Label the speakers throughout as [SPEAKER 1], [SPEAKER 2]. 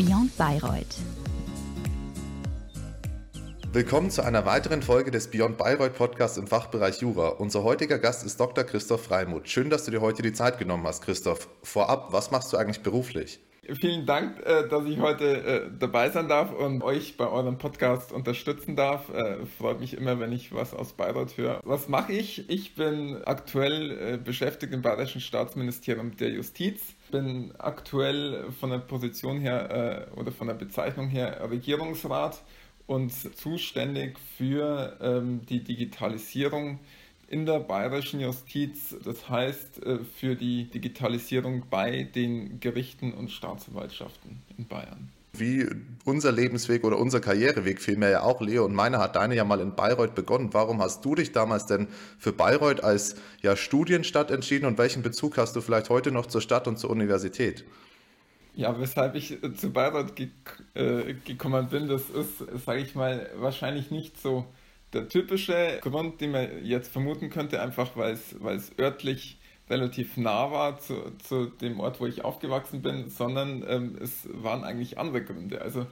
[SPEAKER 1] Beyond Bayreuth.
[SPEAKER 2] Willkommen zu einer weiteren Folge des Beyond Bayreuth Podcasts im Fachbereich Jura. Unser heutiger Gast ist Dr. Christoph Freimuth. Schön, dass du dir heute die Zeit genommen hast, Christoph. Vorab, was machst du eigentlich beruflich?
[SPEAKER 3] Vielen Dank, äh, dass ich heute äh, dabei sein darf und euch bei eurem Podcast unterstützen darf. Äh, freut mich immer, wenn ich was aus Bayreuth höre. Was mache ich? Ich bin aktuell beschäftigt im Bayerischen Staatsministerium der Justiz. Bin aktuell von der Position her oder von der Bezeichnung her Regierungsrat und zuständig für ähm, die Digitalisierung in der bayerischen Justiz, das heißt äh, für die Digitalisierung bei den Gerichten und Staatsanwaltschaften in Bayern.
[SPEAKER 2] Wie unser Lebensweg oder unser Karriereweg vielmehr ja auch, Leo und meiner hat deine ja mal in Bayreuth begonnen. Warum hast du dich damals denn für Bayreuth als ja, Studienstadt entschieden und welchen Bezug hast du vielleicht heute noch zur Stadt und zur Universität?
[SPEAKER 3] Ja, weshalb ich äh, zu Bayreuth ge äh, gekommen bin, das ist, sage ich mal, wahrscheinlich nicht so der typische Grund, den man jetzt vermuten könnte, einfach weil es örtlich relativ nah war zu, zu dem Ort, wo ich aufgewachsen bin, sondern ähm, es waren eigentlich andere Gründe. Also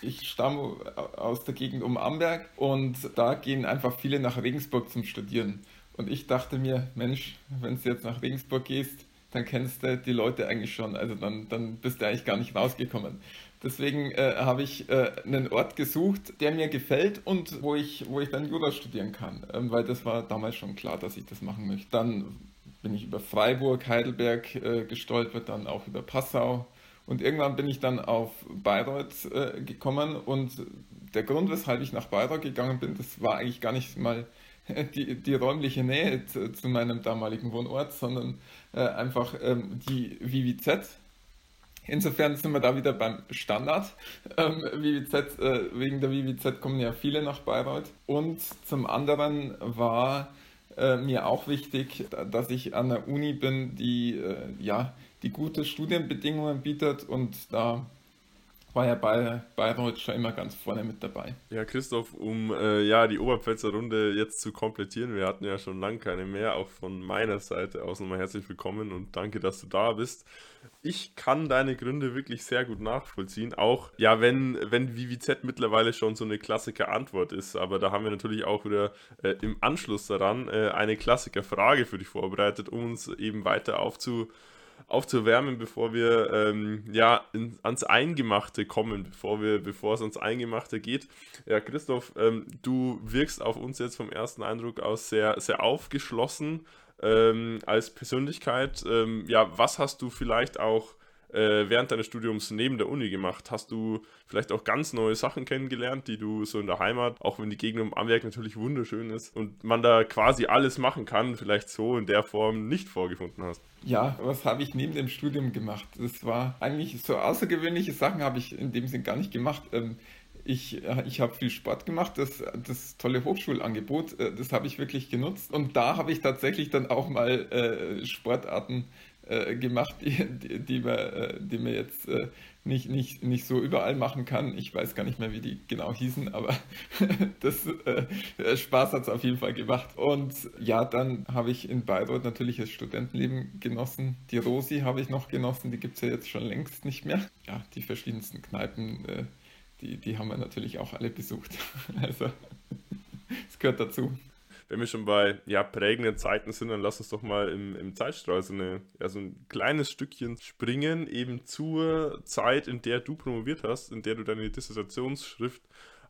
[SPEAKER 3] ich stamme aus der Gegend um Amberg und da gehen einfach viele nach Regensburg zum Studieren. Und ich dachte mir, Mensch, wenn du jetzt nach Regensburg gehst, dann kennst du die Leute eigentlich schon. Also dann, dann bist du eigentlich gar nicht rausgekommen. Deswegen äh, habe ich äh, einen Ort gesucht, der mir gefällt und wo ich, wo ich dann Jura studieren kann, ähm, weil das war damals schon klar, dass ich das machen möchte. Dann bin ich über Freiburg, Heidelberg äh, gestolpert, dann auch über Passau und irgendwann bin ich dann auf Bayreuth äh, gekommen und der Grund, weshalb ich nach Bayreuth gegangen bin, das war eigentlich gar nicht mal die, die räumliche Nähe zu, zu meinem damaligen Wohnort, sondern äh, einfach ähm, die VVZ, Insofern sind wir da wieder beim Standard. Ähm, WWZ, äh, wegen der WWZ kommen ja viele nach Bayreuth. Und zum anderen war äh, mir auch wichtig, dass ich an der Uni bin, die, äh, ja, die gute Studienbedingungen bietet und da war ja bei Bayreuth schon immer ganz vorne mit dabei.
[SPEAKER 4] Ja, Christoph, um äh, ja die Oberpfälzer Runde jetzt zu komplettieren, wir hatten ja schon lange keine mehr, auch von meiner Seite aus nochmal herzlich willkommen und danke, dass du da bist. Ich kann deine Gründe wirklich sehr gut nachvollziehen, auch ja, wenn, wenn VVZ mittlerweile schon so eine Klassiker-Antwort ist, aber da haben wir natürlich auch wieder äh, im Anschluss daran äh, eine Klassiker-Frage für dich vorbereitet, um uns eben weiter aufzu aufzuwärmen, bevor wir ähm, ja in, ans Eingemachte kommen, bevor wir, bevor es ans Eingemachte geht. Ja, Christoph, ähm, du wirkst auf uns jetzt vom ersten Eindruck aus sehr, sehr aufgeschlossen ähm, als Persönlichkeit. Ähm, ja, was hast du vielleicht auch äh, während deines Studiums neben der Uni gemacht? Hast du vielleicht auch ganz neue Sachen kennengelernt, die du so in der Heimat, auch wenn die Gegend um Amberg natürlich wunderschön ist und man da quasi alles machen kann, vielleicht so in der Form nicht vorgefunden hast?
[SPEAKER 3] Ja, was habe ich neben dem Studium gemacht? Das war eigentlich so außergewöhnliche Sachen habe ich in dem Sinn gar nicht gemacht. Ähm, ich, ich habe viel Sport gemacht, das, das tolle Hochschulangebot, äh, das habe ich wirklich genutzt. Und da habe ich tatsächlich dann auch mal äh, Sportarten äh, gemacht, die, die, die, man, äh, die man jetzt äh, nicht, nicht, nicht so überall machen kann. Ich weiß gar nicht mehr, wie die genau hießen, aber das äh, Spaß hat es auf jeden Fall gemacht. Und ja, dann habe ich in Bayreuth natürlich das Studentenleben genossen. Die Rosi habe ich noch genossen, die gibt es ja jetzt schon längst nicht mehr. Ja, die verschiedensten Kneipen, äh, die, die haben wir natürlich auch alle besucht. Also, es gehört dazu
[SPEAKER 4] wenn wir schon bei ja, prägenden Zeiten sind, dann lass uns doch mal im, im Zeitstrahl so, eine, ja, so ein kleines Stückchen springen, eben zur Zeit, in der du promoviert hast, in der du deine Dissertationsschrift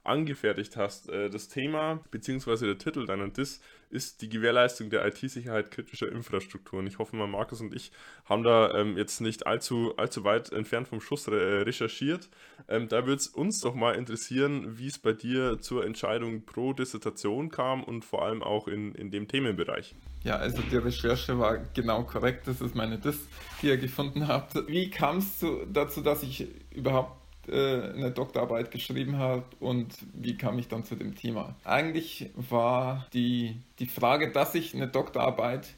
[SPEAKER 4] angefertigt hast. Äh, das Thema bzw. der Titel deiner Diss ist die Gewährleistung der IT-Sicherheit kritischer Infrastrukturen. Ich hoffe mal, Markus und ich haben da ähm, jetzt nicht allzu, allzu weit entfernt vom Schuss re recherchiert. Ähm, da würde es uns doch mal interessieren, wie es bei dir zur Entscheidung pro Dissertation kam und vor allem auch in, in dem Themenbereich.
[SPEAKER 3] Ja, also die Recherche war genau korrekt. Das ist meine Diss, die ihr gefunden habt. Wie kam es dazu, dass ich überhaupt eine Doktorarbeit geschrieben habe und wie kam ich dann zu dem Thema. Eigentlich war die, die Frage, dass ich eine Doktorarbeit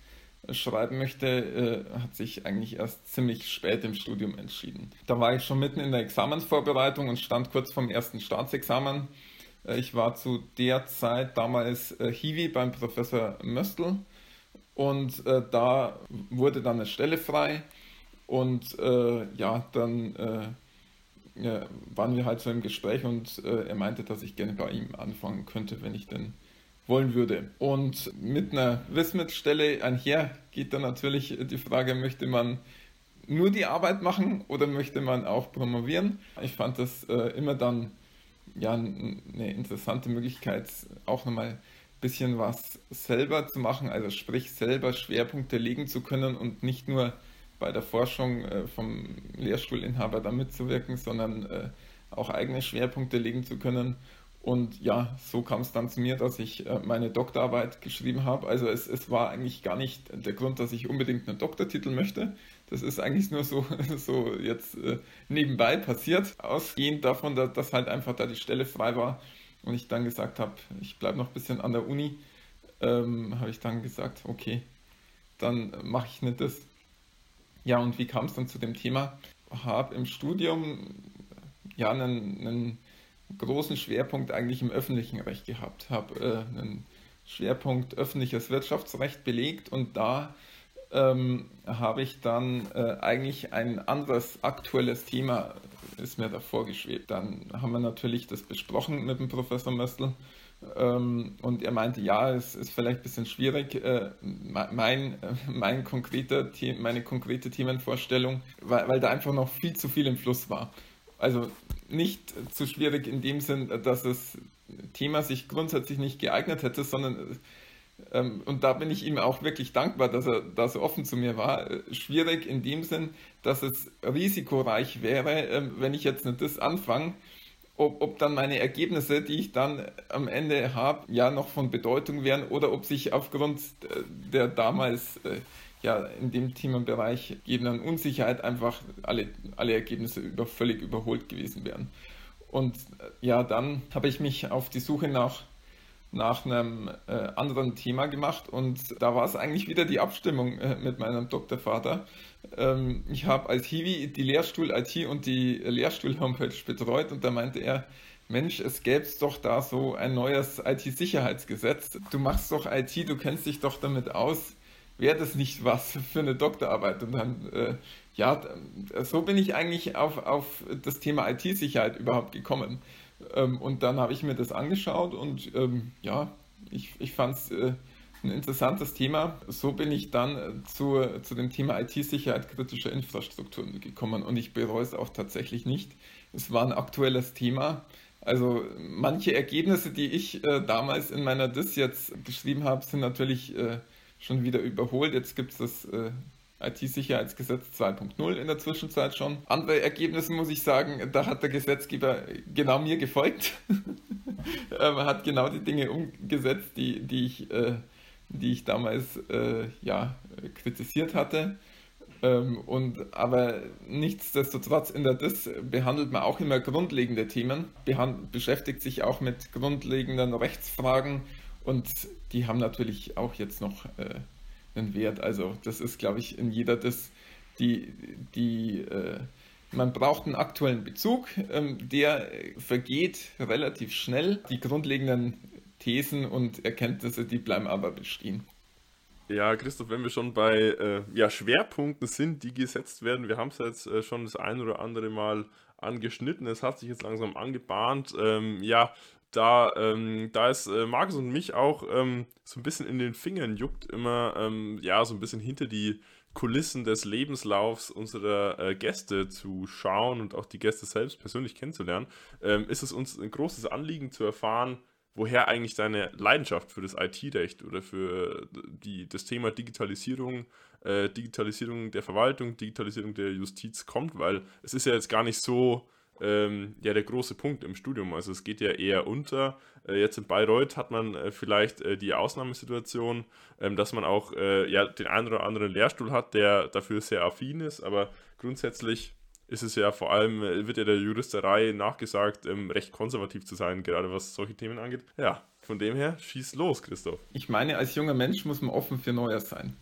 [SPEAKER 3] schreiben möchte, äh, hat sich eigentlich erst ziemlich spät im Studium entschieden. Da war ich schon mitten in der Examensvorbereitung und stand kurz vorm ersten Staatsexamen. Äh, ich war zu der Zeit damals äh, Hiwi beim Professor Möstl und äh, da wurde dann eine Stelle frei und äh, ja, dann äh, waren wir halt so im Gespräch und äh, er meinte, dass ich gerne bei ihm anfangen könnte, wenn ich denn wollen würde. Und mit einer Wismit-Stelle einher geht dann natürlich die Frage, möchte man nur die Arbeit machen oder möchte man auch promovieren? Ich fand das äh, immer dann ja eine interessante Möglichkeit, auch nochmal ein bisschen was selber zu machen, also sprich selber Schwerpunkte legen zu können und nicht nur bei der Forschung äh, vom Lehrstuhlinhaber da mitzuwirken, sondern äh, auch eigene Schwerpunkte legen zu können. Und ja, so kam es dann zu mir, dass ich äh, meine Doktorarbeit geschrieben habe. Also es, es war eigentlich gar nicht der Grund, dass ich unbedingt einen Doktortitel möchte. Das ist eigentlich nur so, so jetzt äh, nebenbei passiert, ausgehend davon, dass, dass halt einfach da die Stelle frei war und ich dann gesagt habe, ich bleibe noch ein bisschen an der Uni, ähm, habe ich dann gesagt, okay, dann mache ich nicht das. Ja, und wie kam es dann zu dem Thema? Habe im Studium ja einen, einen, großen Schwerpunkt eigentlich im öffentlichen Recht gehabt, habe äh, einen Schwerpunkt öffentliches Wirtschaftsrecht belegt und da ähm, habe ich dann äh, eigentlich ein anderes aktuelles Thema ist mir davor geschwebt. Dann haben wir natürlich das besprochen mit dem Professor Möstl ähm, und er meinte, ja, es ist vielleicht ein bisschen schwierig, äh, mein, äh, mein konkreter, meine konkrete Themenvorstellung, weil, weil da einfach noch viel zu viel im Fluss war. Also nicht zu schwierig in dem Sinn, dass das Thema sich grundsätzlich nicht geeignet hätte, sondern und da bin ich ihm auch wirklich dankbar, dass er da so offen zu mir war. Schwierig in dem Sinn, dass es risikoreich wäre, ähm, wenn ich jetzt nicht das anfange, ob, ob dann meine Ergebnisse, die ich dann am Ende habe, ja noch von Bedeutung wären oder ob sich aufgrund der damals äh, ja in dem Themenbereich gegebenen Unsicherheit einfach alle, alle Ergebnisse über, völlig überholt gewesen wären. Und äh, ja, dann habe ich mich auf die Suche nach nach einem äh, anderen Thema gemacht und da war es eigentlich wieder die Abstimmung äh, mit meinem Doktorvater. Ähm, ich habe als Hiwi die Lehrstuhl-IT und die Lehrstuhl-Homepage betreut und da meinte er, Mensch, es gäbe doch da so ein neues IT-Sicherheitsgesetz. Du machst doch IT, du kennst dich doch damit aus. Wäre das nicht was für eine Doktorarbeit? Und dann, äh, ja, so bin ich eigentlich auf, auf das Thema IT-Sicherheit überhaupt gekommen. Ähm, und dann habe ich mir das angeschaut und ähm, ja, ich, ich fand es äh, ein interessantes Thema. So bin ich dann äh, zu, zu dem Thema IT-Sicherheit kritischer Infrastrukturen gekommen und ich bereue es auch tatsächlich nicht. Es war ein aktuelles Thema. Also manche Ergebnisse, die ich äh, damals in meiner DIS jetzt geschrieben habe, sind natürlich äh, schon wieder überholt. Jetzt gibt es das äh, IT-Sicherheitsgesetz 2.0 in der Zwischenzeit schon. Andere Ergebnisse muss ich sagen, da hat der Gesetzgeber genau mir gefolgt. er hat genau die Dinge umgesetzt, die, die, ich, äh, die ich damals äh, ja, kritisiert hatte. Ähm, und, aber nichtsdestotrotz in der DIS behandelt man auch immer grundlegende Themen, beschäftigt sich auch mit grundlegenden Rechtsfragen und die haben natürlich auch jetzt noch äh, einen Wert. Also das ist, glaube ich, in jeder das, die, die äh, man braucht einen aktuellen Bezug, ähm, der vergeht relativ schnell. Die grundlegenden Thesen und Erkenntnisse, die bleiben aber bestehen.
[SPEAKER 4] Ja, Christoph, wenn wir schon bei äh, ja, Schwerpunkten sind, die gesetzt werden, wir haben es jetzt äh, schon das ein oder andere Mal angeschnitten, es hat sich jetzt langsam angebahnt. Ähm, ja, da, ähm, da ist äh, Markus und mich auch ähm, so ein bisschen in den Fingern juckt, immer ähm, ja so ein bisschen hinter die Kulissen des Lebenslaufs unserer äh, Gäste zu schauen und auch die Gäste selbst persönlich kennenzulernen, ähm, ist es uns ein großes Anliegen zu erfahren, woher eigentlich deine Leidenschaft für das IT-Recht oder für die, das Thema Digitalisierung, äh, Digitalisierung der Verwaltung, Digitalisierung der Justiz kommt, weil es ist ja jetzt gar nicht so ähm, ja der große Punkt im Studium. Also es geht ja eher unter. Äh, jetzt in Bayreuth hat man äh, vielleicht äh, die Ausnahmesituation, ähm, dass man auch äh, ja, den einen oder anderen Lehrstuhl hat, der dafür sehr affin ist, aber grundsätzlich ist es ja vor allem, äh, wird ja der Juristerei nachgesagt, ähm, recht konservativ zu sein, gerade was solche Themen angeht. Ja, von dem her, schieß los, Christoph.
[SPEAKER 3] Ich meine, als junger Mensch muss man offen für Neues sein.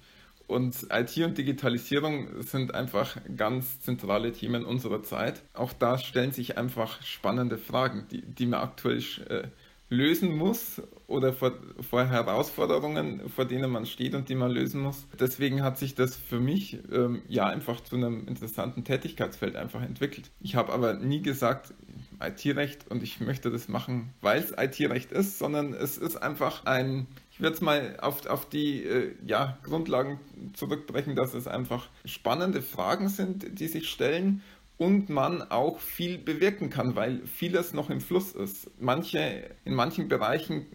[SPEAKER 3] Und IT und Digitalisierung sind einfach ganz zentrale Themen unserer Zeit. Auch da stellen sich einfach spannende Fragen, die, die man aktuell äh, lösen muss oder vor, vor, Herausforderungen, vor denen man steht und die man lösen muss. Deswegen hat sich das für mich ähm, ja einfach zu einem interessanten Tätigkeitsfeld einfach entwickelt. Ich habe aber nie gesagt, IT-Recht und ich möchte das machen, weil es IT-Recht ist, sondern es ist einfach ein, ich würde es mal auf, auf die äh, ja, Grundlagen zurückbrechen, dass es einfach spannende Fragen sind, die sich stellen und man auch viel bewirken kann, weil vieles noch im Fluss ist. Manche, in manchen Bereichen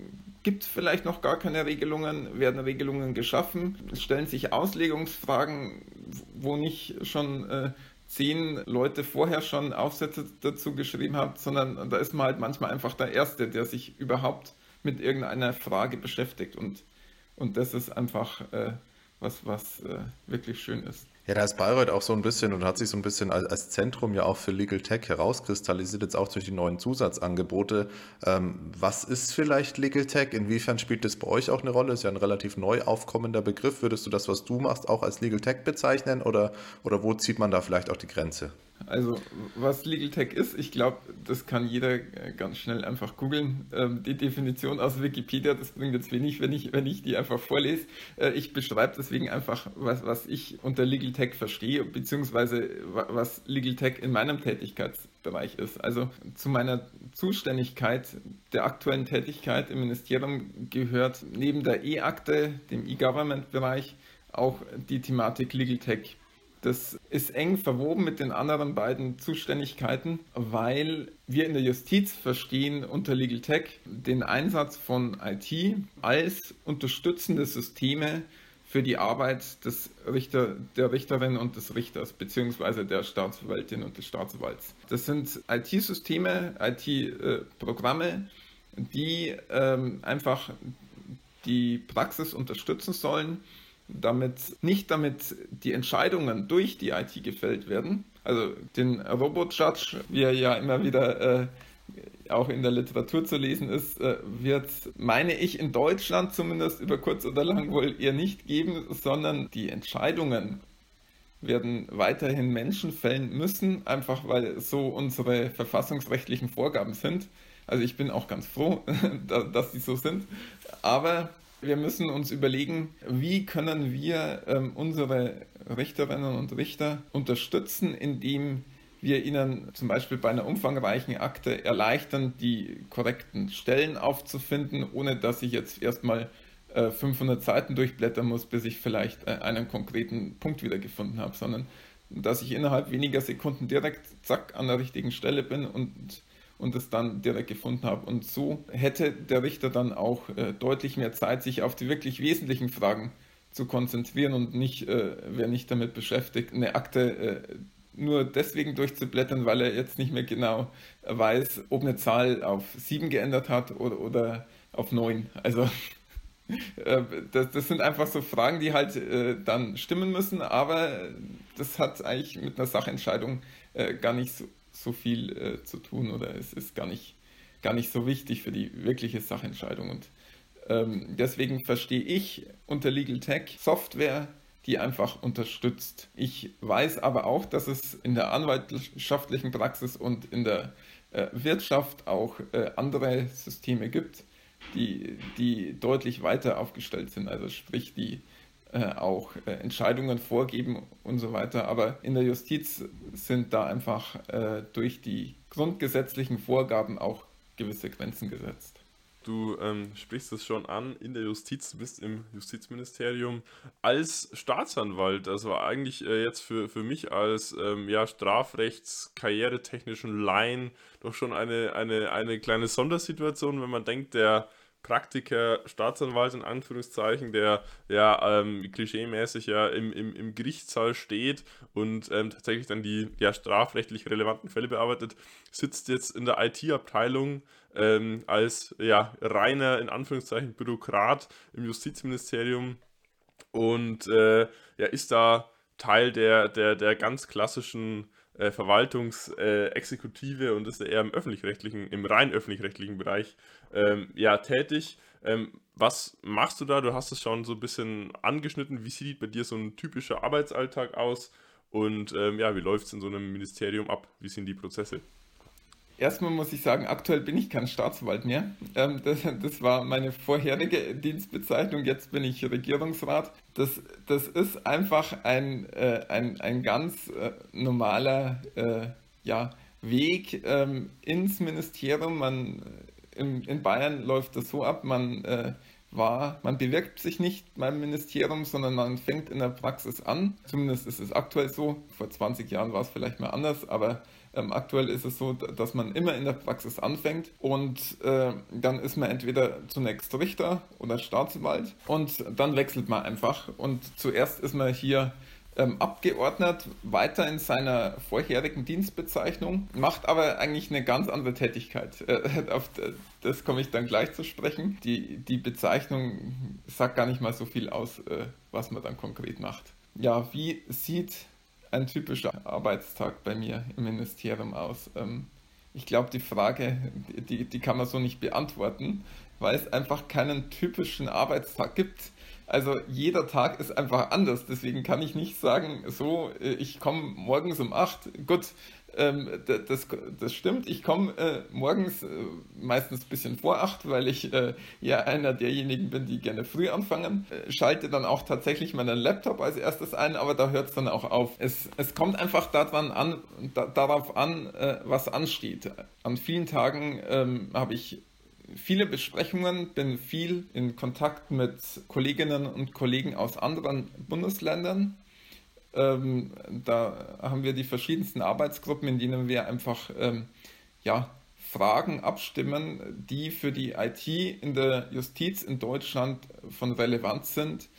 [SPEAKER 3] gibt es vielleicht noch gar keine Regelungen, werden Regelungen geschaffen, es stellen sich Auslegungsfragen, wo nicht schon äh, zehn Leute vorher schon Aufsätze dazu geschrieben haben, sondern da ist man halt manchmal einfach der Erste, der sich überhaupt mit irgendeiner Frage beschäftigt und, und das ist einfach äh, was, was äh, wirklich schön ist.
[SPEAKER 2] Ja, da ist Bayreuth auch so ein bisschen und hat sich so ein bisschen als, als Zentrum ja auch für Legal Tech herauskristallisiert, jetzt auch durch die neuen Zusatzangebote. Ähm, was ist vielleicht Legal Tech? Inwiefern spielt das bei euch auch eine Rolle? Ist ja ein relativ neu aufkommender Begriff. Würdest du das, was du machst, auch als Legal Tech bezeichnen oder, oder wo zieht man da vielleicht auch die Grenze?
[SPEAKER 3] Also was Legal Tech ist, ich glaube, das kann jeder äh, ganz schnell einfach googeln. Ähm, die Definition aus Wikipedia, das bringt jetzt wenig, wenn ich, wenn ich die einfach vorlese. Äh, ich beschreibe deswegen einfach, was, was ich unter Legal Tech verstehe, beziehungsweise was Legal Tech in meinem Tätigkeitsbereich ist. Also zu meiner Zuständigkeit der aktuellen Tätigkeit im Ministerium gehört neben der E-Akte, dem E-Government-Bereich, auch die Thematik Legal Tech. Das ist eng verwoben mit den anderen beiden Zuständigkeiten, weil wir in der Justiz verstehen unter Legal Tech den Einsatz von IT als unterstützende Systeme für die Arbeit des Richter, der Richterin und des Richters, beziehungsweise der Staatsanwältin und des Staatsanwalts. Das sind IT-Systeme, IT-Programme, die ähm, einfach die Praxis unterstützen sollen damit nicht damit die Entscheidungen durch die IT gefällt werden. Also den Robot-Judge, wie er ja immer wieder äh, auch in der Literatur zu lesen ist, äh, wird, meine ich, in Deutschland zumindest über kurz oder lang wohl eher nicht geben, sondern die Entscheidungen werden weiterhin Menschen fällen müssen, einfach weil so unsere verfassungsrechtlichen Vorgaben sind. Also ich bin auch ganz froh, dass sie so sind. Aber wir müssen uns überlegen, wie können wir ähm, unsere Richterinnen und Richter unterstützen, indem wir ihnen zum Beispiel bei einer umfangreichen Akte erleichtern, die korrekten Stellen aufzufinden, ohne dass ich jetzt erstmal äh, 500 Seiten durchblättern muss, bis ich vielleicht äh, einen konkreten Punkt wiedergefunden habe, sondern dass ich innerhalb weniger Sekunden direkt zack an der richtigen Stelle bin und und es dann direkt gefunden habe. Und so hätte der Richter dann auch äh, deutlich mehr Zeit, sich auf die wirklich wesentlichen Fragen zu konzentrieren und nicht, äh, wäre nicht damit beschäftigt, eine Akte äh, nur deswegen durchzublättern, weil er jetzt nicht mehr genau weiß, ob eine Zahl auf 7 geändert hat oder, oder auf 9. Also äh, das, das, sind einfach so Fragen, die halt äh, dann stimmen müssen, aber das hat eigentlich mit einer Sachentscheidung äh, gar nicht so, so viel äh, zu tun oder es ist gar nicht, gar nicht so wichtig für die wirkliche Sachentscheidung. Und ähm, deswegen verstehe ich unter Legal Tech Software, die einfach unterstützt. Ich weiß aber auch, dass es in der anwaltschaftlichen Praxis und in der äh, Wirtschaft auch äh, andere Systeme gibt, die, die deutlich weiter aufgestellt sind. Also sprich, die äh, auch äh, Entscheidungen vorgeben und so weiter. Aber in der Justiz sind da einfach äh, durch die grundgesetzlichen Vorgaben auch gewisse Grenzen gesetzt.
[SPEAKER 4] Du ähm, sprichst es schon an, in der Justiz, bist im Justizministerium als Staatsanwalt. Also eigentlich äh, jetzt für, für mich als ähm, ja, Strafrechts-karrieretechnischen Laien doch schon eine, eine, eine kleine Sondersituation, wenn man denkt, der Praktiker, Staatsanwalt in Anführungszeichen, der ja ähm, klischeemäßig ja im, im, im Gerichtssaal steht und ähm, tatsächlich dann die ja, strafrechtlich relevanten Fälle bearbeitet, sitzt jetzt in der IT-Abteilung ähm, als ja, reiner in Anführungszeichen Bürokrat im Justizministerium und äh, ja, ist da Teil der, der, der ganz klassischen äh, Verwaltungsexekutive äh, und ist eher im öffentlich-rechtlichen, im rein öffentlich-rechtlichen Bereich ähm, ja, tätig. Ähm, was machst du da? Du hast es schon so ein bisschen angeschnitten. Wie sieht bei dir so ein typischer Arbeitsalltag aus? Und ähm, ja, wie läuft es in so einem Ministerium ab? Wie sind die Prozesse?
[SPEAKER 3] Erstmal muss ich sagen, aktuell bin ich kein Staatsanwalt mehr. Ähm, das, das, war meine vorherige Dienstbezeichnung. Jetzt bin ich Regierungsrat. Das, das ist einfach ein, äh, ein, ein ganz äh, normaler äh, ja, Weg ähm, ins Ministerium. Man, in, in, Bayern läuft das so ab, man äh, war, man bewirbt sich nicht beim Ministerium, sondern man fängt in der Praxis an. Zumindest ist es aktuell so. Vor 20 Jahren war es vielleicht mal anders, aber ähm, aktuell ist es so, dass man immer in der Praxis anfängt und äh, dann ist man entweder zunächst Richter oder Staatsanwalt und dann wechselt man einfach. Und zuerst ist man hier ähm, abgeordnet, weiter in seiner vorherigen Dienstbezeichnung, macht aber eigentlich eine ganz andere Tätigkeit. Äh, auf das komme ich dann gleich zu sprechen. Die, die Bezeichnung sagt gar nicht mal so viel aus, äh, was man dann konkret macht. Ja, wie sieht ein typischer Arbeitstag bei mir im Ministerium aus? Ähm, ich glaube, die Frage, die, die kann man so nicht beantworten, weil es einfach keinen typischen Arbeitstag gibt. Also jeder Tag ist einfach anders. Deswegen kann ich nicht sagen, so, äh, ich komme morgens um 8. Gut, ähm, das, das stimmt. Ich komme äh, morgens äh, meistens ein bisschen vor 8, weil ich äh, ja einer derjenigen bin, die gerne früh anfangen. Äh, schalte dann auch tatsächlich meinen Laptop als erstes ein, aber da hört es dann auch auf. Es, es kommt einfach daran an, da, darauf an, äh, was ansteht. An vielen Tagen ähm, habe ich viele Besprechungen, bin viel in Kontakt mit Kolleginnen und Kollegen aus anderen Bundesländern. Ähm, da haben wir die verschiedensten Arbeitsgruppen, in denen wir einfach ähm, ja, Fragen abstimmen, die für die IT in der Justiz in Deutschland von Relevanz sind.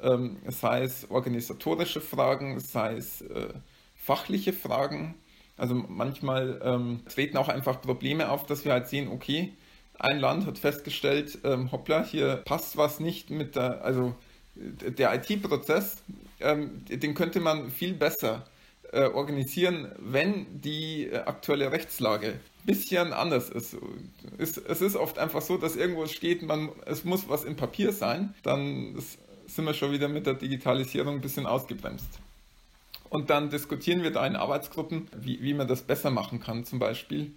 [SPEAKER 3] Ähm, sei es organisatorische Fragen, sei es äh, fachliche Fragen. Also manchmal ähm, treten auch einfach Probleme auf, dass wir halt sehen, okay, ein Land hat festgestellt, ähm, hoppla, hier passt was nicht mit der, also der IT-Prozess, ähm, den könnte man viel besser äh, organisieren, wenn die äh, aktuelle Rechtslage ein bisschen anders ist. Es, es, ist oft einfach so, dass irgendwo steht, man, es muss was in Papier sein, dann sind wir schon wieder mit der Digitalisierung ein bisschen ausgebremst. Und dann diskutieren wir da in Arbeitsgruppen, wie, wie man das besser machen kann, zum Beispiel.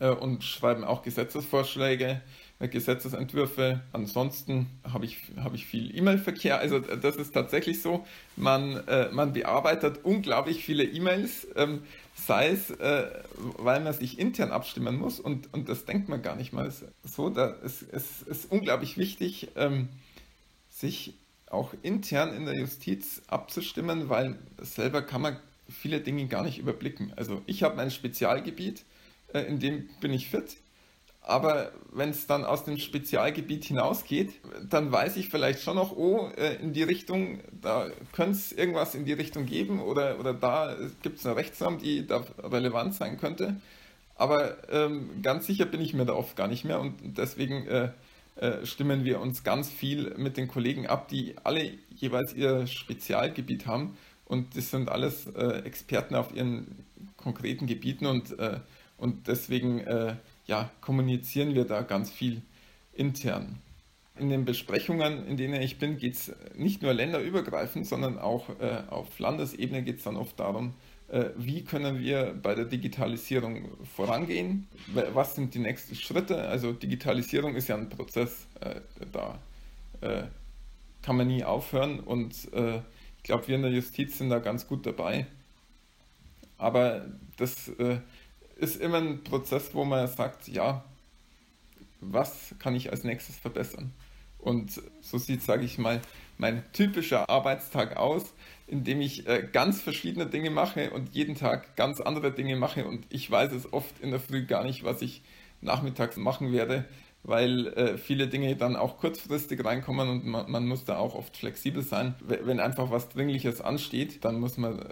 [SPEAKER 3] Äh, und schreiben auch Gesetzesvorschläge, Gesetzesentwürfe. Ansonsten habe ich, habe ich viel E-Mail-Verkehr. Also äh, das ist tatsächlich so. Man, man bearbeitet unglaublich viele E-Mails, ähm, sei es, weil man sich intern abstimmen muss und, und das denkt man gar nicht mal so. Es, es ist unglaublich wichtig, ähm, sich auch intern in der Justiz abzustimmen, weil selber kann man viele Dinge gar nicht überblicken. Also ich habe mein Spezialgebiet, äh, in dem bin ich fit. Aber wenn es dann aus dem Spezialgebiet hinausgeht, dann weiß ich vielleicht schon noch, oh, äh, in die Richtung, da könnte es irgendwas in die Richtung geben oder, oder da gibt es eine Rechtsnorm, die da relevant sein könnte. Aber ähm, ganz sicher bin ich mir da oft gar nicht mehr und deswegen äh, äh, stimmen wir uns ganz viel mit den Kollegen ab, die alle jeweils ihr Spezialgebiet haben und das sind alles äh, Experten auf ihren konkreten Gebieten und äh, und deswegen äh, ja, kommunizieren wir da ganz viel intern. In den Besprechungen, in denen ich bin, geht es nicht nur länderübergreifend, sondern auch äh, auf Landesebene geht es dann oft darum, äh, wie können wir bei der Digitalisierung vorangehen, was sind die nächsten Schritte. Also Digitalisierung ist ja ein Prozess, äh, da äh, kann man nie aufhören und äh, ich glaube, wir in der Justiz sind da ganz gut dabei. Aber das äh, ist immer ein Prozess, wo man sagt, ja, was kann ich als nächstes verbessern? Und so sieht, sage ich mal, mein typischer Arbeitstag aus, in dem ich äh, ganz verschiedene Dinge mache und jeden Tag ganz andere Dinge mache und ich weiß es oft in der Früh gar nicht, was ich nachmittags machen werde, weil äh, viele Dinge dann auch kurzfristig reinkommen und man, man, muss da auch oft flexibel sein. Wenn einfach was Dringliches ansteht, dann muss man äh,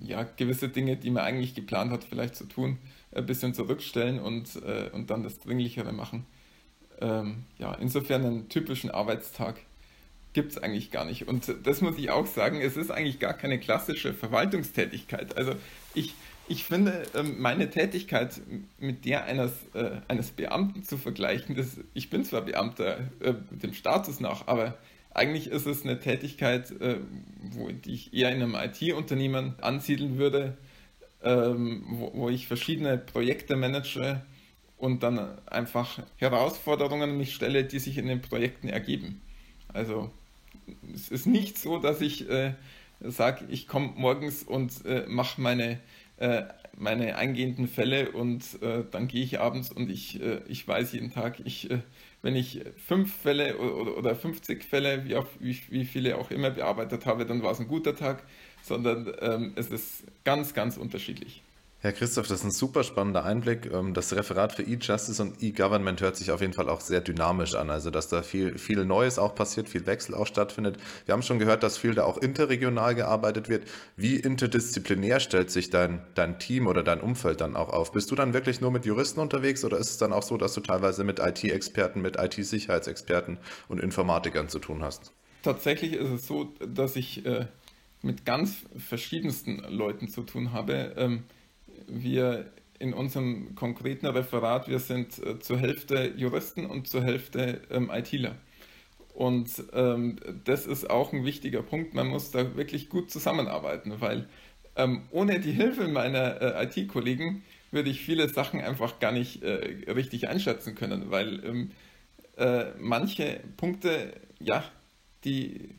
[SPEAKER 3] ja gewisse Dinge, die man eigentlich geplant hat, vielleicht zu tun, ein bisschen zurückstellen und, äh, und dann das Dringlichere machen. Ähm, ja, insofern einen typischen Arbeitstag gibt es eigentlich gar nicht. Und das muss ich auch sagen, es ist eigentlich gar keine klassische Verwaltungstätigkeit. Also ich, ich finde, ähm, meine Tätigkeit mit der eines, äh, eines Beamten zu vergleichen, das, ich bin zwar Beamter äh, dem Status nach, aber eigentlich ist es eine Tätigkeit, äh, wo, die ich eher in einem IT-Unternehmen ansiedeln würde, ähm, wo, wo, ich verschiedene Projekte manage und dann einfach Herausforderungen mich stelle, die sich in den Projekten ergeben. Also es ist nicht so, dass ich äh, sage, ich komme morgens und äh, mache meine, äh, meine eingehenden Fälle und äh, dann gehe ich abends und ich, äh, ich weiß jeden Tag, ich, äh, wenn ich fünf Fälle oder, oder 50 Fälle, wie, auch, wie, wie viele auch immer bearbeitet habe, dann war es ein guter Tag, sondern ähm, es ist ganz, ganz unterschiedlich.
[SPEAKER 2] Herr Christoph, das ist ein super spannender Einblick. Ähm, das Referat für E-Justice und E-Government hört sich auf jeden Fall auch sehr dynamisch an. Also, dass da viel, viel Neues auch passiert, viel Wechsel auch stattfindet. Wir haben schon gehört, dass viel da auch interregional gearbeitet wird. Wie interdisziplinär stellt sich dein, dein Team oder dein Umfeld dann auch auf? Bist du dann wirklich nur mit Juristen unterwegs oder ist es dann auch so, dass du teilweise mit IT-Experten, mit IT-Sicherheitsexperten und Informatikern zu tun hast?
[SPEAKER 3] Tatsächlich ist es so, dass ich äh, mit ganz verschiedensten Leuten zu tun habe. Ähm, wir in unserem konkreten Referat, wir sind äh, zur Hälfte Juristen und zur Hälfte ähm, ITler. Und ähm, das ist auch ein wichtiger Punkt. Man muss da wirklich gut zusammenarbeiten, weil ähm, ohne die Hilfe meiner äh, IT-Kollegen würde ich viele Sachen einfach gar nicht äh, richtig einschätzen können, weil ähm, äh, manche Punkte, ja, die,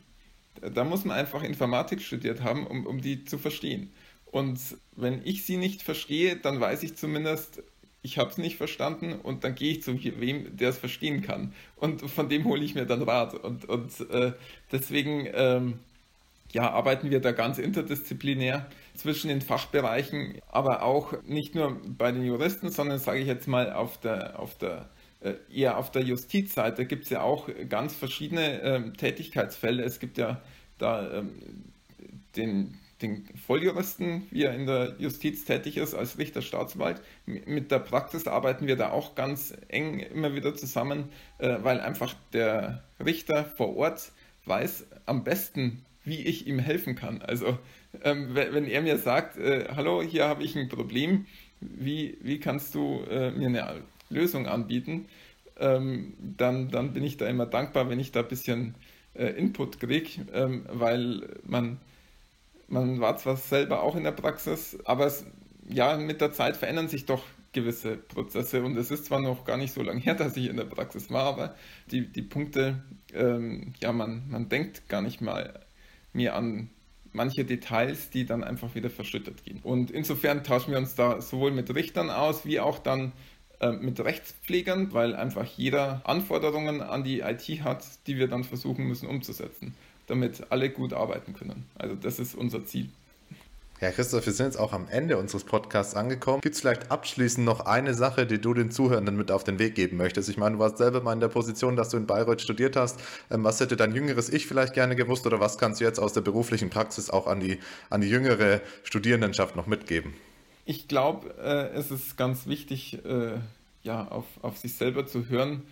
[SPEAKER 3] da muss man einfach Informatik studiert haben, um, um die zu verstehen. Und wenn ich sie nicht verstehe, dann weiß ich zumindest, ich habe es nicht verstanden und dann gehe ich zu wem, der es verstehen kann. Und von dem hole ich mir dann Rat. Und, und äh, deswegen ähm, ja, arbeiten wir da ganz interdisziplinär zwischen den Fachbereichen, aber auch nicht nur bei den Juristen, sondern sage ich jetzt mal auf der, auf der äh, eher auf der Justizseite gibt es ja auch ganz verschiedene äh, Tätigkeitsfelder. Es gibt ja da ähm, den den Volljuristen, wie er in der Justiz tätig ist, als Richter Staatsanwalt. Mit der Praxis arbeiten wir da auch ganz eng immer wieder zusammen, äh, weil einfach der Richter vor Ort weiß am besten, wie ich ihm helfen kann. Also ähm, wenn er mir sagt, äh, hallo, hier habe ich ein Problem, wie, wie kannst du äh, mir eine Lösung anbieten, ähm, dann, dann bin ich da immer dankbar, wenn ich da ein bisschen Input kriege, ähm, weil man man war zwar selber auch in der Praxis, aber es, ja, mit der Zeit verändern sich doch gewisse Prozesse und es ist zwar noch gar nicht so lange her, dass ich in der Praxis war, aber die, die Punkte, ähm, ja, man, man denkt gar nicht mal mehr an manche Details, die dann einfach wieder verschüttet gehen. Und insofern tauschen wir uns da sowohl mit Richtern aus, wie auch dann äh, mit Rechtspflegern, weil einfach jeder Anforderungen an die IT hat, die wir dann versuchen müssen umzusetzen damit alle gut arbeiten können. Also das ist unser Ziel.
[SPEAKER 2] Ja, Christoph, wir sind jetzt auch am Ende unseres Podcasts angekommen. Gibt es vielleicht abschließend noch eine Sache, die du den Zuhörenden mit auf den Weg geben möchtest? Ich meine, du warst selber mal in der Position, dass du in Bayreuth studiert hast. Ähm, was hätte dein jüngeres Ich vielleicht gerne gewusst oder was kannst du jetzt aus der beruflichen Praxis auch an die, an die jüngere Studierendenschaft noch mitgeben?
[SPEAKER 3] Ich glaube, äh, es ist ganz wichtig, äh, ja, auf, auf sich selber zu hören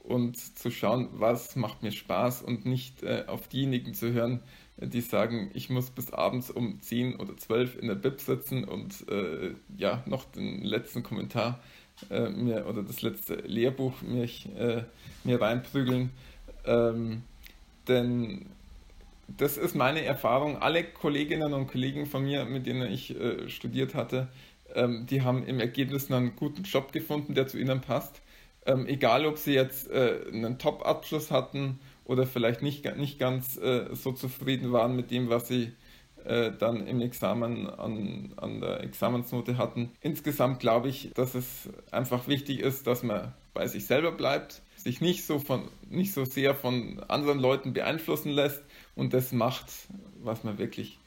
[SPEAKER 3] und zu schauen, was macht mir Spaß und nicht äh, auf diejenigen zu hören, die sagen, ich muss bis abends um 10 oder 12 in der Bib sitzen und äh, ja, noch den letzten Kommentar äh, mir oder das letzte Lehrbuch mich, äh, mir reinprügeln. Ähm, denn das ist meine Erfahrung. Alle Kolleginnen und Kollegen von mir, mit denen ich äh, studiert hatte, ähm, die haben im Ergebnis einen guten Job gefunden, der zu ihnen passt ähm, egal, ob sie jetzt äh, einen Top-Abschluss hatten oder vielleicht nicht, nicht ganz äh, so zufrieden waren mit dem, was sie äh, dann im Examen an, an der Examensnote hatten. Insgesamt glaube ich, dass es einfach wichtig ist, dass man bei sich selber bleibt, sich nicht so, von, nicht so sehr von anderen Leuten beeinflussen lässt und das macht, was man wirklich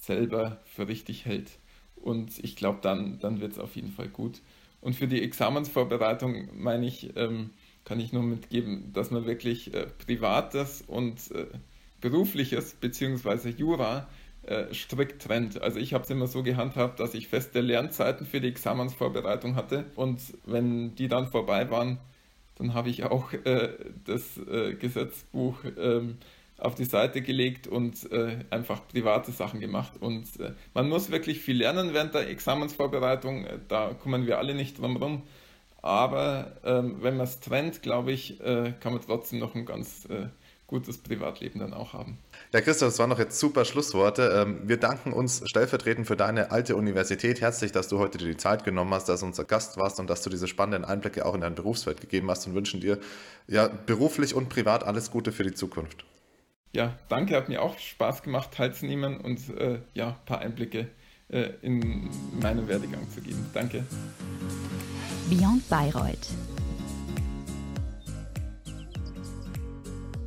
[SPEAKER 3] selber für richtig hält. Und ich glaube, dann, dann wird es auf jeden Fall gut. Und für die Examensvorbereitung meine ich, ähm, kann ich nur mitgeben, dass man wirklich äh, Privates und äh, Berufliches bzw. Jura äh, strikt trennt. Also ich habe es immer so gehandhabt, dass ich feste Lernzeiten für die Examensvorbereitung hatte und wenn die dann vorbei waren, dann habe ich auch äh, das äh, Gesetzbuch ähm, auf die Seite gelegt und äh, einfach private Sachen gemacht. Und äh, man muss wirklich viel lernen während der Examensvorbereitung, äh, da kommen wir alle nicht drum rum. Aber ähm, wenn man es trennt, glaube ich, äh, kann man trotzdem noch ein ganz äh, gutes Privatleben dann auch haben.
[SPEAKER 2] Ja, Christoph, das waren noch jetzt super Schlussworte. Ähm, wir danken uns stellvertretend für deine alte Universität herzlich, dass du heute dir die Zeit genommen hast, dass du unser Gast warst und dass du diese spannenden Einblicke auch in dein Berufsfeld gegeben hast und wünschen dir ja beruflich und privat alles Gute für die Zukunft.
[SPEAKER 3] Ja, danke, hat mir auch Spaß gemacht, teilzunehmen und äh, ja, ein paar Einblicke äh, in meinen Werdegang zu geben. Danke.
[SPEAKER 1] Beyond Bayreuth